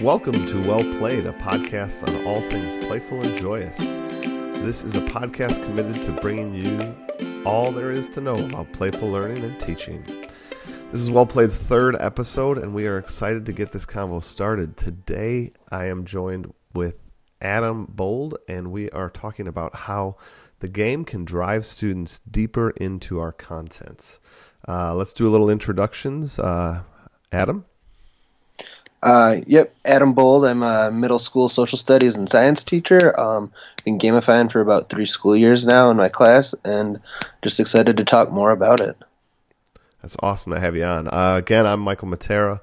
Welcome to Well Played, a podcast on all things playful and joyous. This is a podcast committed to bringing you all there is to know about playful learning and teaching. This is Well Played's third episode, and we are excited to get this convo started. Today, I am joined with Adam Bold, and we are talking about how the game can drive students deeper into our contents. Uh, let's do a little introductions. Uh, Adam? Uh, yep, Adam Bold. I'm a middle school social studies and science teacher. Um, been gamifying for about three school years now in my class, and just excited to talk more about it. That's awesome to have you on. Uh, again, I'm Michael Matera.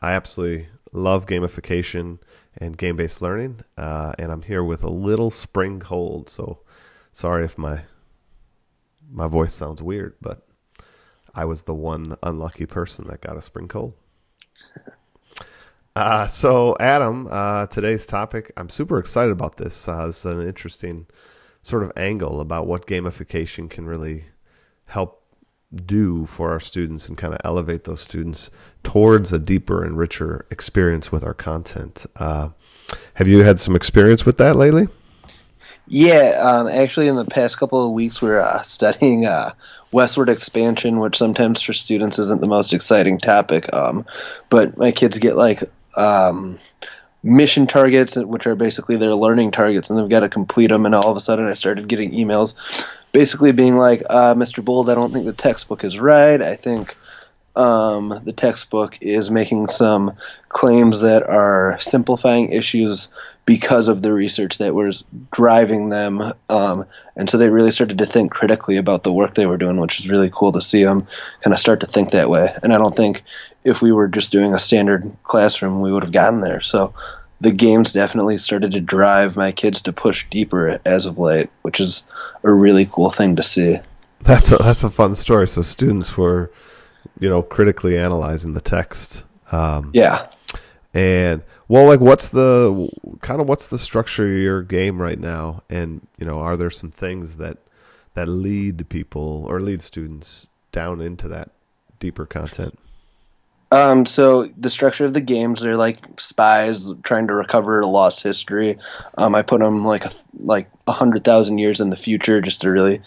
I absolutely love gamification and game based learning, uh, and I'm here with a little spring cold. So sorry if my my voice sounds weird, but I was the one unlucky person that got a spring cold. Uh, so, Adam, uh, today's topic, I'm super excited about this. Uh, this is an interesting sort of angle about what gamification can really help do for our students and kind of elevate those students towards a deeper and richer experience with our content. Uh, have you had some experience with that lately? Yeah, um, actually, in the past couple of weeks, we're uh, studying uh, westward expansion, which sometimes for students isn't the most exciting topic. Um, but my kids get like um, mission targets, which are basically their learning targets, and they've got to complete them. And all of a sudden, I started getting emails basically being like, uh, Mr. Bold, I don't think the textbook is right. I think um, the textbook is making some claims that are simplifying issues because of the research that was driving them. Um, and so they really started to think critically about the work they were doing, which is really cool to see them kind of start to think that way. And I don't think if we were just doing a standard classroom, we would have gotten there. So the games definitely started to drive my kids to push deeper as of late, which is a really cool thing to see. That's a, that's a fun story. So students were, you know, critically analyzing the text. Um, yeah. And well, like, what's the kind of what's the structure of your game right now? And you know, are there some things that that lead people or lead students down into that deeper content? Um, so the structure of the games are like spies trying to recover a lost history. Um, I put them like a, like a hundred thousand years in the future just to really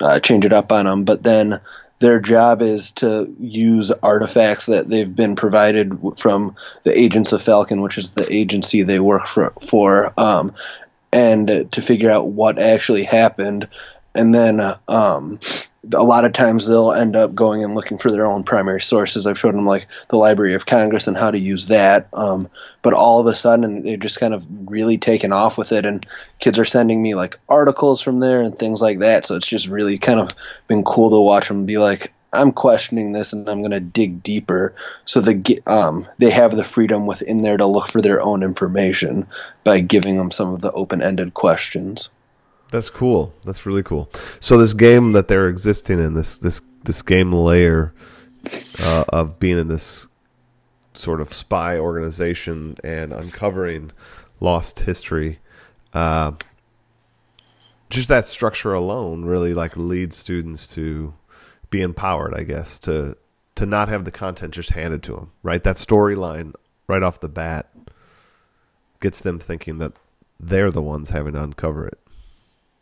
uh, change it up on them. But then their job is to use artifacts that they've been provided from the agents of Falcon, which is the agency they work for, for um, and to figure out what actually happened. And then um, a lot of times they'll end up going and looking for their own primary sources. I've shown them like the Library of Congress and how to use that. Um, but all of a sudden they've just kind of really taken off with it, and kids are sending me like articles from there and things like that. So it's just really kind of been cool to watch them be like, I'm questioning this and I'm going to dig deeper. So the um, they have the freedom within there to look for their own information by giving them some of the open-ended questions. That's cool. That's really cool. So this game that they're existing in this this this game layer uh, of being in this sort of spy organization and uncovering lost history. Uh, just that structure alone really like leads students to be empowered, I guess, to to not have the content just handed to them. Right, that storyline right off the bat gets them thinking that they're the ones having to uncover it.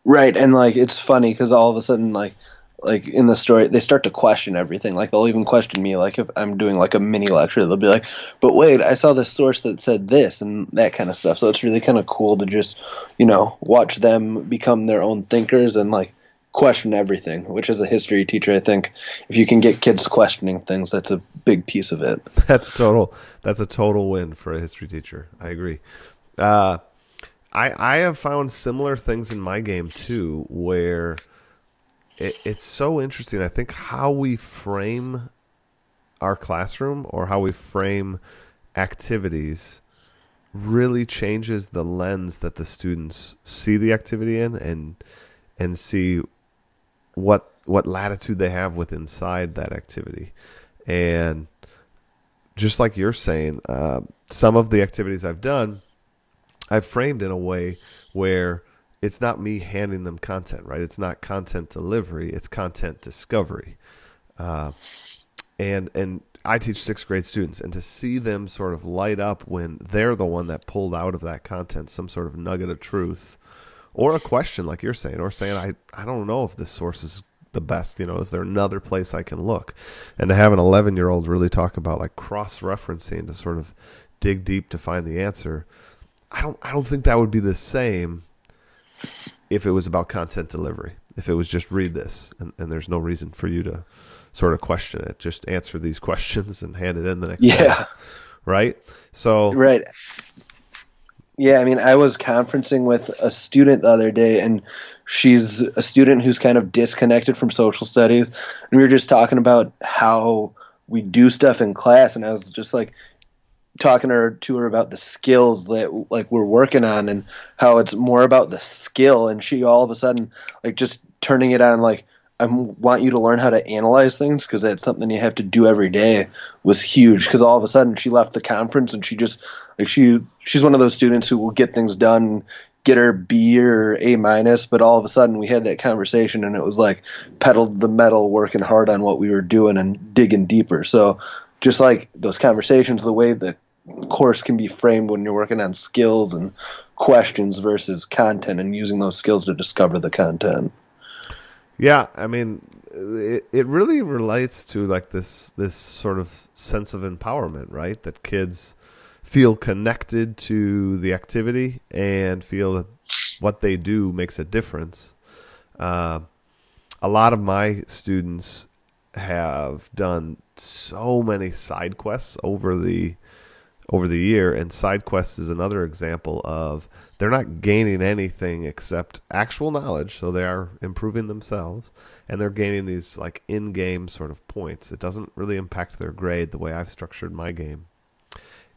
Right, and like it's funny because all of a sudden, like, like in the story, they start to question everything. Like they'll even question me, like if I'm doing like a mini lecture, they'll be like, "But wait, I saw this source that said this and that kind of stuff." So it's really kind of cool to just, you know, watch them become their own thinkers and like question everything. Which, as a history teacher, I think if you can get kids questioning things, that's a big piece of it. That's total. That's a total win for a history teacher. I agree. Uh, I I have found similar things in my game too, where it, it's so interesting. I think how we frame our classroom or how we frame activities really changes the lens that the students see the activity in and and see what what latitude they have with inside that activity and just like you're saying uh, some of the activities i've done I've framed in a way where it's not me handing them content, right? It's not content delivery; it's content discovery. Uh, and and I teach sixth grade students, and to see them sort of light up when they're the one that pulled out of that content some sort of nugget of truth, or a question like you're saying, or saying I I don't know if this source is the best. You know, is there another place I can look? And to have an 11 year old really talk about like cross referencing to sort of dig deep to find the answer, I don't I don't think that would be the same if it was about content delivery. If it was just read this and, and there's no reason for you to sort of question it, just answer these questions and hand it in the next Yeah. day. Right? So Right. Yeah, I mean, I was conferencing with a student the other day, and she's a student who's kind of disconnected from social studies. And we were just talking about how we do stuff in class, and I was just like talking to her, to her about the skills that like we're working on, and how it's more about the skill. And she all of a sudden like just turning it on like. I want you to learn how to analyze things because that's something you have to do every day was huge because all of a sudden she left the conference and she just like she she's one of those students who will get things done get her b or a minus but all of a sudden we had that conversation and it was like pedaled the metal working hard on what we were doing and digging deeper so just like those conversations the way the course can be framed when you're working on skills and questions versus content and using those skills to discover the content Yeah, I mean, it, it really relates to like this this sort of sense of empowerment, right? That kids feel connected to the activity and feel that what they do makes a difference. Uh, a lot of my students have done so many side quests over the over the year and side quests is another example of they're not gaining anything except actual knowledge so they are improving themselves and they're gaining these like in-game sort of points. It doesn't really impact their grade the way i've structured my game.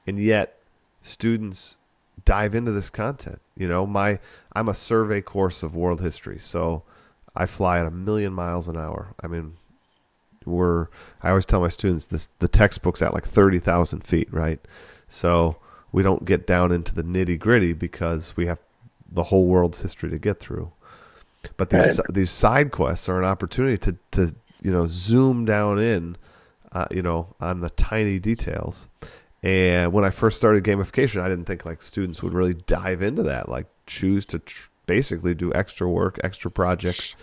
And yet students dive into this content. You know my i'm a survey course of world history so i fly at a million miles an hour. I mean we're i always tell my students this the textbook's at like 30000 feet right so we don't get down into the nitty gritty because we have the whole world's history to get through. But these Right. these side quests are an opportunity to to you know zoom down in, uh, you know, on the tiny details. And when I first started gamification, I didn't think like students would really dive into that, like choose to tr- basically do extra work, extra projects.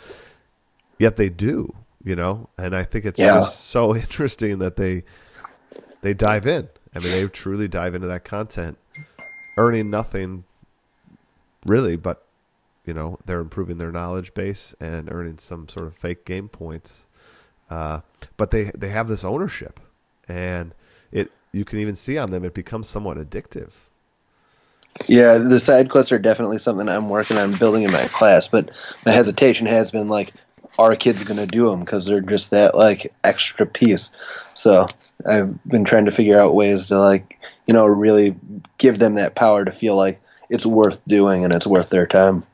Yet they do, you know, and I think it's Yeah. just so interesting that they they dive in. I mean, they truly dive into that content, earning nothing really, but you know, they're improving their knowledge base and earning some sort of fake game points. Uh, but they they have this ownership, and it you can even see on them it becomes somewhat addictive. Yeah, the side quests are definitely something I'm working on building in my class, but my hesitation has been like, are kids going to do them because they're just that like extra piece. So I've been trying to figure out ways to like, you know, really give them that power to feel like it's worth doing and it's worth their time.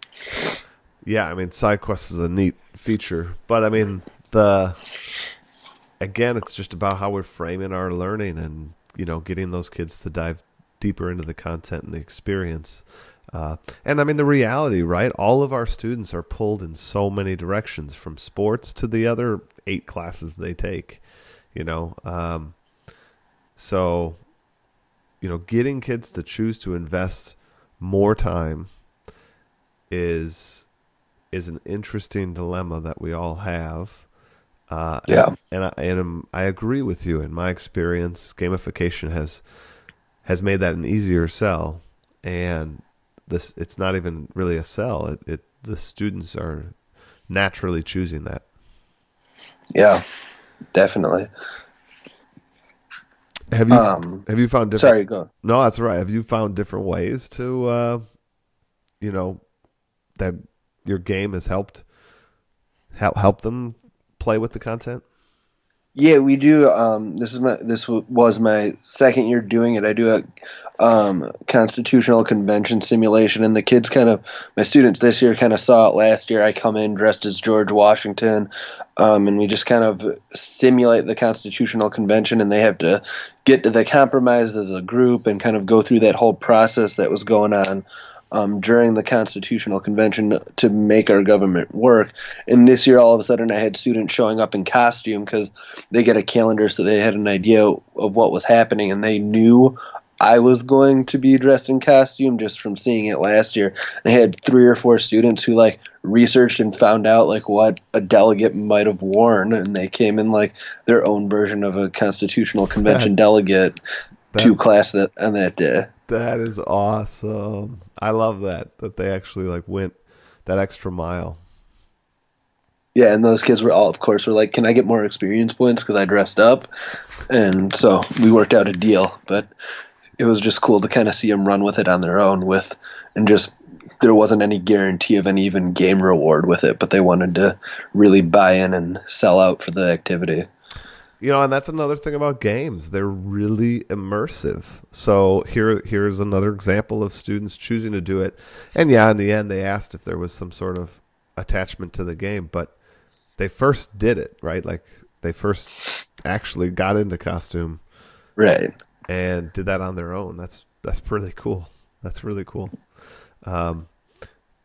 Yeah, I mean, side quests is a neat feature, but I mean the again, it's just about how we're framing our learning and you know getting those kids to dive deeper into the content and the experience. Uh, and I mean the reality, right? All of our students are pulled in so many directions, from sports to the other eight classes they take. You know, um, so you know, getting kids to choose to invest more time is is an interesting dilemma that we all have. Uh, Yeah. and I and I agree with you. In my experience, gamification has has made that an easier sell, and this it's not even really a sell. It, it the students are naturally choosing that. Yeah, definitely. Have you Um, have you found different? Sorry, go. No, that's right. Have you found different ways to, uh, you know, that your game has helped help help them play with the content? Yeah, we do. Um, this is my this was my second year doing it. I do a um, constitutional convention simulation, and the kids kind of my students this year kind of saw it last year. I come in dressed as George Washington, um, and we just kind of simulate the constitutional convention, and they have to get to the compromise as a group and kind of go through that whole process that was going on. Um, during the Constitutional Convention to make our government work. And this year, all of a sudden, I had students showing up in costume because they get a calendar, so they had an idea of what was happening, and they knew I was going to be dressed in costume just from seeing it last year. And I had three or four students who like researched and found out like what a delegate might have worn, and they came in like their own version of a constitutional convention delegate to class that on that day. That is awesome. I love that that they actually like went that extra mile. Yeah, and those kids were all, of course, were like, "Can I get more experience points because I dressed up?" And so we worked out a deal. But it was just cool to kind of see them run with it on their own with and just there wasn't any guarantee of any even game reward with it but they wanted to really buy in and sell out for the activity you know and that's another thing about games they're really immersive so here here's another example of students choosing to do it and yeah in the end they asked if there was some sort of attachment to the game but they first did it right like they first actually got into costume right and did that on their own. That's that's pretty cool. That's really cool. Um,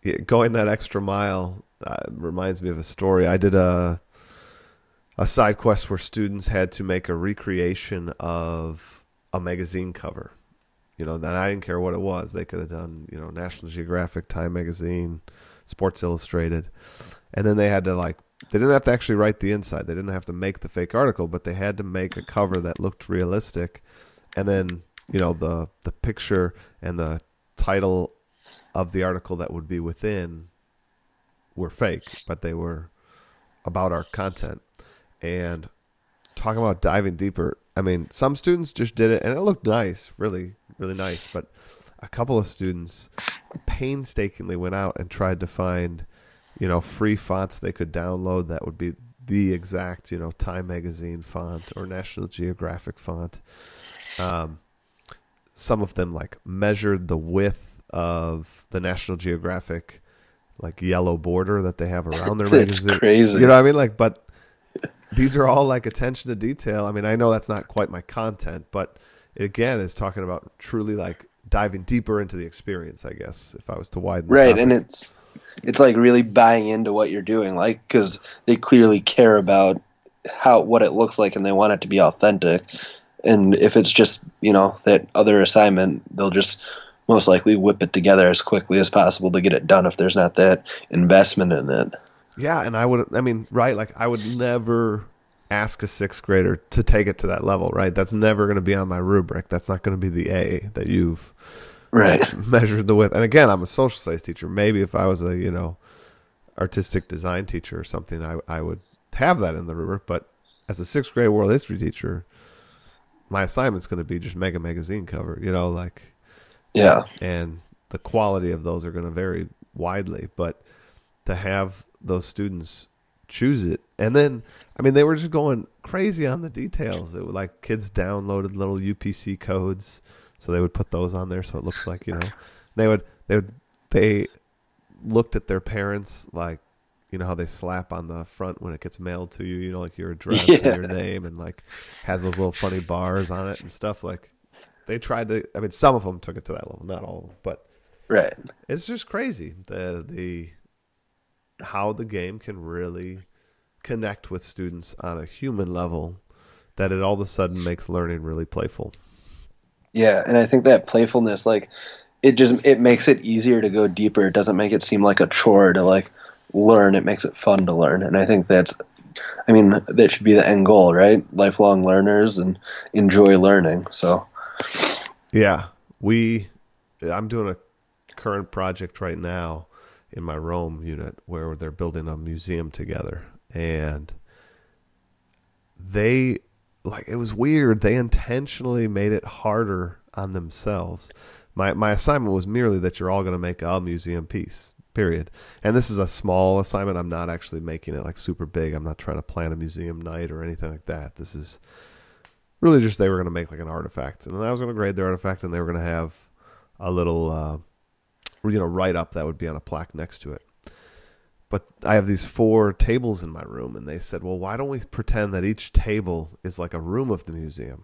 yeah, going that extra mile uh, reminds me of a story. I did a a side quest where students had to make a recreation of a magazine cover. You know, that I didn't care what it was. They could have done, you know, National Geographic, Time Magazine, Sports Illustrated, and then they had to like they didn't have to actually write the inside. They didn't have to make the fake article, but they had to make a cover that looked realistic and then you know the the picture and the title of the article that would be within were fake, but they were about our content. And talking about diving deeper, I mean, some students just did it and it looked nice, really, really nice. But a couple of students painstakingly went out and tried to find, you know, free fonts they could download that would be the exact, you know, Time Magazine font or National Geographic font. Um, some of them like measured the width of the National Geographic like yellow border that they have around their That's magazine. crazy. You know what I mean? Like, but these are all like attention to detail. I mean, I know that's not quite my content, but it, again, is talking about truly like diving deeper into the experience. I guess if I was to widen, right, and it's it's like really buying into what you're doing, like because they clearly care about how what it looks like and they want it to be authentic. And if it's just you know that other assignment, they'll just most likely whip it together as quickly as possible to get it done if there's not that investment in it. Yeah, and I would. I mean, right? Like, I would never ask a sixth grader to take it to that level, right? That's never going to be on my rubric. That's not going to be the A that you've Right. measured the width. And again, I'm a social studies teacher. Maybe if I was a you know artistic design teacher or something, I I would have that in the rubric. But as a sixth grade world history teacher, my assignment's going to be just make a magazine cover. You know, like Yeah. and the quality of those are going to vary widely. But to have those students choose it, and then I mean, they were just going crazy on the details. It was like kids downloaded little UPC codes, so they would put those on there, so it looks like you know they would they would they looked at their parents like you know how they slap on the front when it gets mailed to you, you know, like your address Yeah. and your name, and like has those little funny bars on it and stuff. Like they tried to. I mean, some of them took it to that level, not all but Right. it's just crazy the the how the game can really connect with students on a human level that it all of a sudden makes learning really playful. Yeah, and I think that playfulness, like, it just it makes it easier to go deeper. It doesn't make it seem like a chore to like learn. It makes it fun to learn, and I think that's, I mean, that should be the end goal, right? Lifelong learners and enjoy learning. So, Yeah, we. I'm doing a current project right now in my Rome unit where they're building a museum together, and they like it was weird. They intentionally made it harder on themselves. My my assignment was merely that you're all going to make a museum piece. Period. And this is a small assignment. I'm not actually making it like super big. I'm not trying to plan a museum night or anything like that. This is really just they were going to make like an artifact, and then I was going to grade their artifact, and they were going to have a little, uh, you know, write up that would be on a plaque next to it. But I have these four tables in my room, and they said, "Well, why don't we pretend that each table is like a room of the museum?"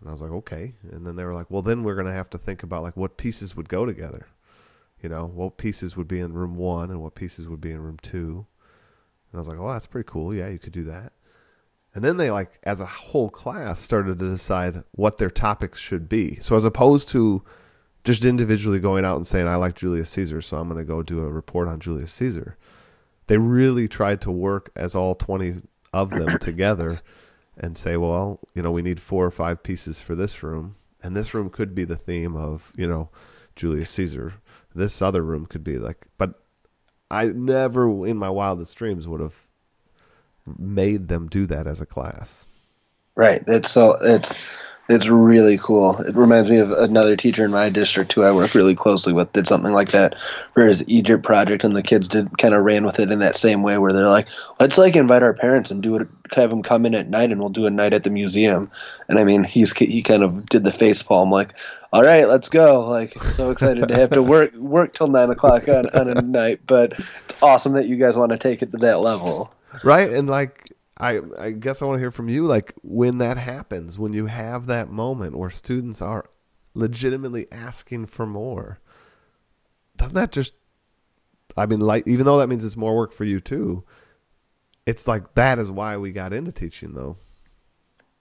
And I was like, "Okay." And then they were like, "Well, then we're going to have to think about like what pieces would go together." You know, what pieces would be in room one and what pieces would be in room two. And I was like, oh, that's pretty cool. Yeah, you could do that. And then they like, as a whole class, started to decide what their topics should be. So as opposed to just individually going out and saying, I like Julius Caesar, so I'm going to go do a report on Julius Caesar. They really tried to work as all 20 of them together and say, well, you know, we need four or five pieces for this room. And this room could be the theme of, you know, Julius Caesar. This other room could be like, but I never in my wildest dreams would have made them do that as a class. Right. It's so it's it's really cool. It reminds me of another teacher in my district who I work really closely with did something like that for his Egypt project, and the kids did kind of ran with it in that same way where they're like, let's like invite our parents and do it, have them come in at night, and we'll do a night at the museum. And I mean, he's he kind of did the face palm like, all right, let's go. Like so excited to have to work work till nine o'clock on on a night, but it's awesome that you guys want to take it to that level. Right, and like I, I guess I want to hear from you, like when that happens, when you have that moment where students are legitimately asking for more. Doesn't that just, I mean, like, even though that means it's more work for you too, it's like that is why we got into teaching, though.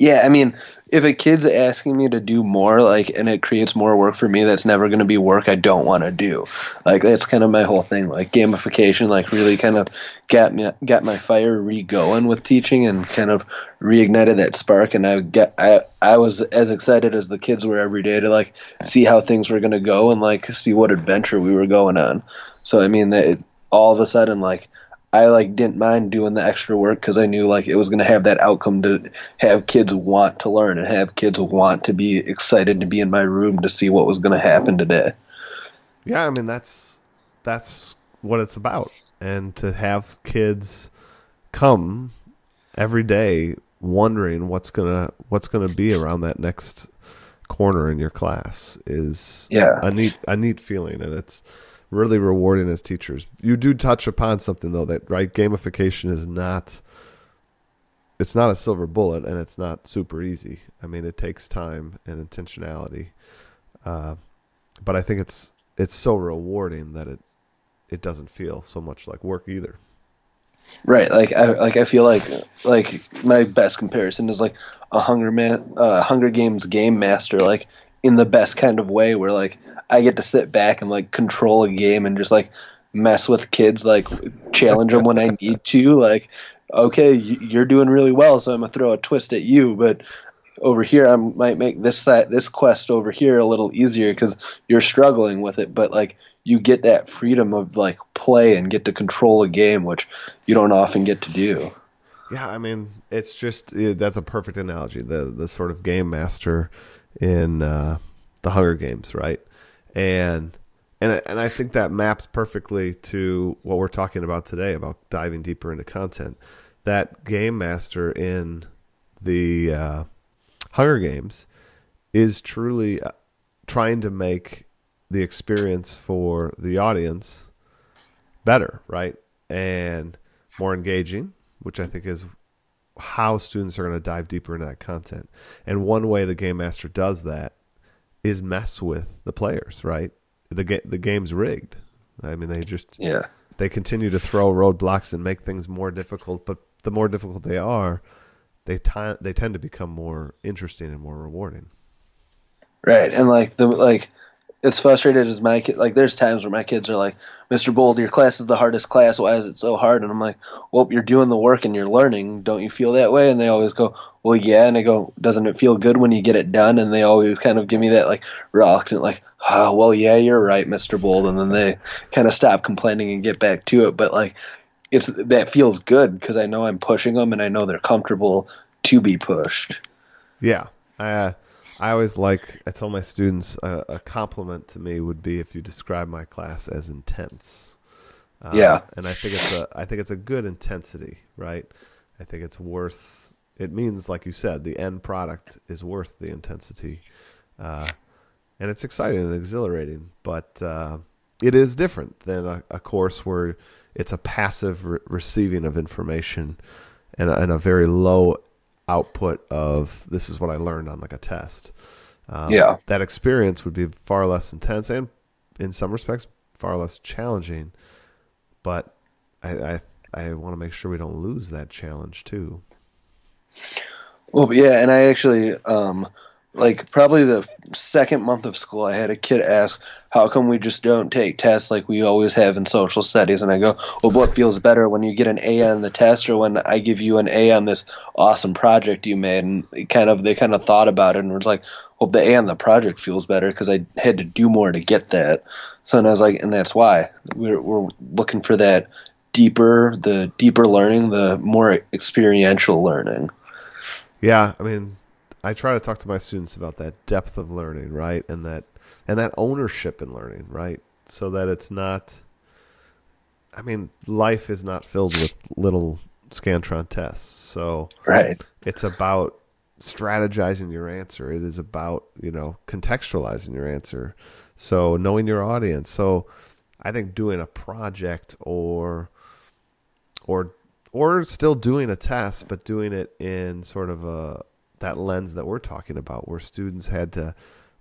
Yeah, I mean, if a kid's asking me to do more, like, and it creates more work for me, that's never going to be work I don't want to do. Like, that's kind of my whole thing. Like, gamification, like, really kind of got me, got my fire re-going with teaching, and kind of reignited that spark. And I get, I, I was as excited as the kids were every day to like see how things were going to go and like see what adventure we were going on. So, I mean, that all of a sudden, like, I like didn't mind doing the extra work because I knew like it was going to have that outcome to have kids want to learn and have kids want to be excited to be in my room to see what was going to happen today. Yeah, I mean that's that's what it's about, and to have kids come every day wondering what's gonna what's gonna be around that next corner in your class is yeah. a neat a neat feeling, and it's really rewarding as teachers. You do touch upon something though that right gamification is not it's not a silver bullet and it's not super easy. I mean, it takes time and intentionality. Uh, but I think it's it's so rewarding that it it doesn't feel so much like work either. Right, like I like I feel like like my best comparison is like a Hunger Man, uh, Hunger Games game master. Like in the best kind of way where like I get to sit back and like control a game and just like mess with kids, like challenge them when I need to. Like, okay, you're doing really well, so I'm gonna throw a twist at you, but over here I might make this that this quest over here a little easier because you're struggling with it, but like you get that freedom of like play and get to control a game, which you don't often get to do. Yeah, I mean, it's just that's a perfect analogy. The the sort of game master in uh, the Hunger Games, right? And and and I think that maps perfectly to what we're talking about today about diving deeper into content. That game master in the uh, Hunger Games is truly uh, trying to make the experience for the audience better, right? And more engaging, which I think is how students are going to dive deeper into that content. And one way the game master does that is mess with the players, right? The ga- the game's rigged. I mean, they just yeah they continue to throw roadblocks and make things more difficult. But the more difficult they are, they t- they tend to become more interesting and more rewarding. Right, and like the like it's frustrated as my kid. Like, there's times where my kids are like, "Mr. Bold, your class is the hardest class. Why is it so hard?" And I'm like, "Well, you're doing the work and you're learning. Don't you feel that way?" And they always go, "Well, yeah." And I go, "Doesn't it feel good when you get it done?" And they always kind of give me that like reluctant, like, "Oh, well, yeah, you're right, Mr. Bold." And then they kind of stop complaining and get back to it. But like, it's that feels good because I know I'm pushing them and I know they're comfortable to be pushed. Yeah. Uh, I always like I tell my students a, a, compliment to me would be if you describe my class as intense. Uh, yeah, and I think it's a I think it's a good intensity, right? I think it's worth. It means, like you said, the end product is worth the intensity, uh, and it's exciting and exhilarating. But uh, it is different than a, a, course where it's a passive re- receiving of information and and a very low output of this is what I learned on like a test. Um, yeah, that experience would be far less intense and in some respects far less challenging. But I I, I want to make sure we don't lose that challenge too. Well, yeah, and I actually, um, like, probably the second month of school, I had a kid ask, "How come we just don't take tests like we always have in social studies?" And I go, "Well, what feels better when you get an A on the test, or when I give you an A on this awesome project you made?" And kind of, they kind of thought about it and was like, "Well, the A on the project feels better because I had to do more to get that." So then I was like, and that's why we're we're looking for that deeper, the deeper learning, the more experiential learning. Yeah, I mean, I try to talk to my students about that depth of learning, right, and that and that ownership in learning, right, so that it's not. I mean, life is not filled with little scantron tests, so right. It's about strategizing your answer. It is about you know contextualizing your answer. So knowing your audience. So I think doing a project or or or still doing a test, but doing it in sort of a that lens that we're talking about, where students had to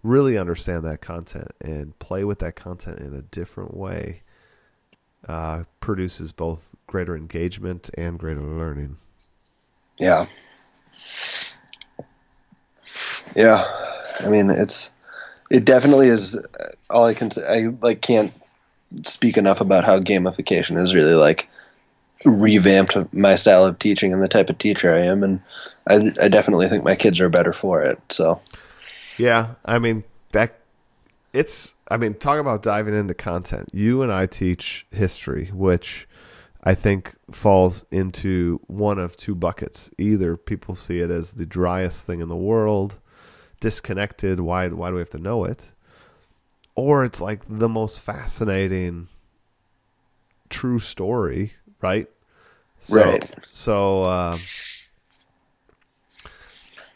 really understand that content and play with that content in a different way, uh, produces both greater engagement and greater learning. Yeah. Yeah. I mean, it's it definitely is. All I can say, I like can't speak enough about how gamification is really like revamped my style of teaching and the type of teacher I am, and I, I definitely think my kids are better for it. So, yeah, I mean that it's. I mean, talk about diving into content. You and I teach history, which I think falls into one of two buckets. Either people see it as the driest thing in the world, disconnected. Why? Why do we have to know it? Or it's like the most fascinating true story right? So, right. So, uh,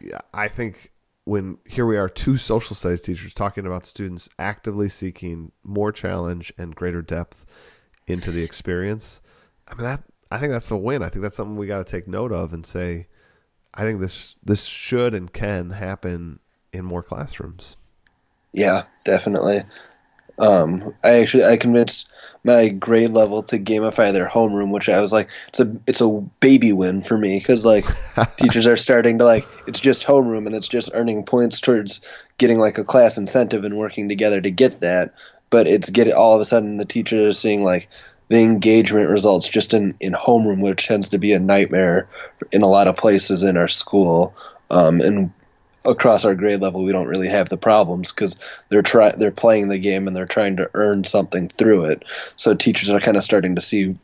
yeah, I think when here we are, two social studies teachers talking about students actively seeking more challenge and greater depth into the experience. I mean that I think that's a win. I think that's something we got to take note of and say, I think this this should and can happen in more classrooms. Yeah, definitely. Um, I actually I convinced my grade level to gamify their homeroom, which I was like, it's a it's a baby win for me because like teachers are starting to like it's just homeroom and it's just earning points towards getting like a class incentive and working together to get that. But it's getting all of a sudden the teachers are seeing like the engagement results just in in homeroom, which tends to be a nightmare in a lot of places in our school. Um, and across our grade level we don't really have the problems because they're try they're playing the game and they're trying to earn something through it. So teachers are kind of starting to see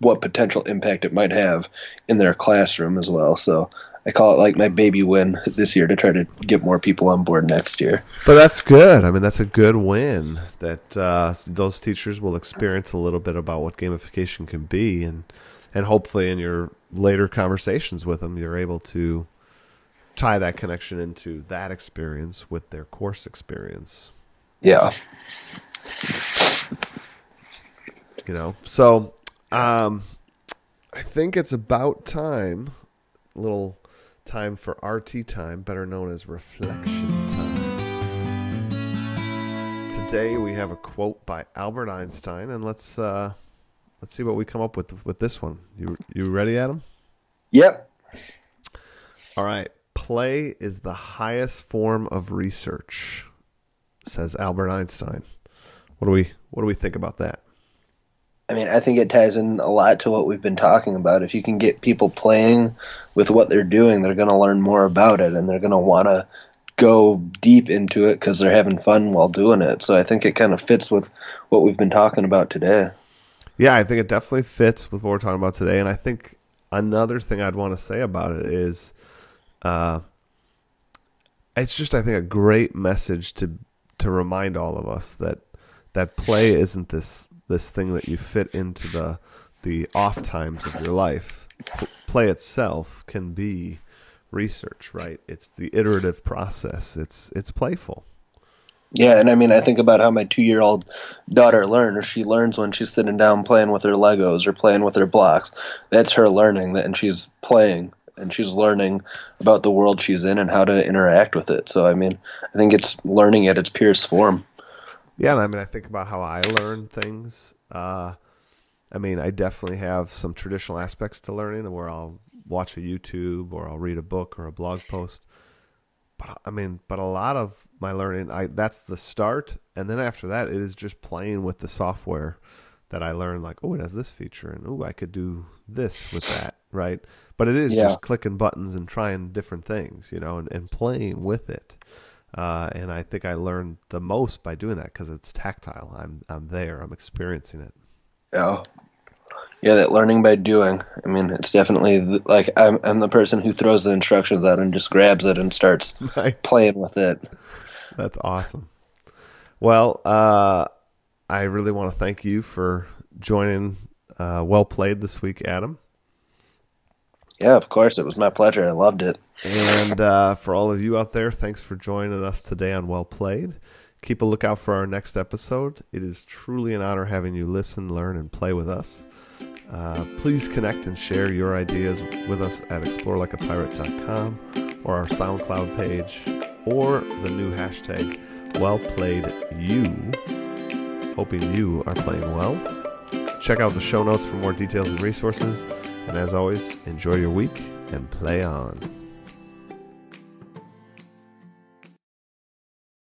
what potential impact it might have in their classroom as well. So I call it like my baby win this year to try to get more people on board next year. But that's good. I mean, that's a good win that uh, those teachers will experience a little bit about what gamification can be, and and hopefully in your later conversations with them, you're able to tie that connection into that experience with their course experience. Yeah. You know, so um, I think it's about time, a little time for RT time, better known as reflection time. Today we have a quote by Albert Einstein, and let's uh, let's see what we come up with with this one. You you ready, Adam? Yep. All right play is the highest form of research, says Albert Einstein. What do we what do we think about that? I mean, I think it ties in a lot to what we've been talking about. If you can get people playing with what they're doing, they're going to learn more about it and they're going to want to go deep into it because they're having fun while doing it. So I think it kind of fits with what we've been talking about today. Yeah, I think it definitely fits with what we're talking about today. And I think another thing I'd want to say about it is uh, it's just I think a great message to to remind all of us that that play isn't this this thing that you fit into the the off times of your life. P- play itself can be research, right? It's the iterative process. It's it's playful. Yeah, and I mean, I think about how my two-year-old daughter learns. She learns when she's sitting down playing with her Legos or playing with her blocks. That's her learning, and she's playing and she's learning about the world she's in and how to interact with it. So I mean, I think it's learning at its purest form. Yeah, and I mean, I think about how I learn things. Uh, I mean, I definitely have some traditional aspects to learning where I'll watch a YouTube or I'll read a book or a blog post. But I mean, but a lot of my learning, I that's the start, and then after that, it is just playing with the software that I learned. Like, oh, it has this feature, and oh, I could do this with that, right? But it is Yeah. just clicking buttons and trying different things, you know, and, and playing with it. Uh, and I think I learned the most by doing that because it's tactile. I'm I'm there. I'm experiencing it. Yeah. Yeah, that learning by doing. I mean, it's definitely the, like I'm I'm the person who throws the instructions out and just grabs it and starts Nice. playing with it. That's awesome. Well, uh, I really want to thank you for joining. Uh, well played this week, Adam. Yeah, of course, it was my pleasure. I loved it. And uh, for all of you out there, thanks for joining us today on Well Played. Keep a lookout for our next episode. It is truly an honor having you listen, learn, and play with us. Uh, please connect and share your ideas with us at explorelikeapirate.com or our SoundCloud page or the new hashtag Well Played You. Hoping you are playing well. Check out the show notes for more details and resources. And as always, enjoy your week and play on.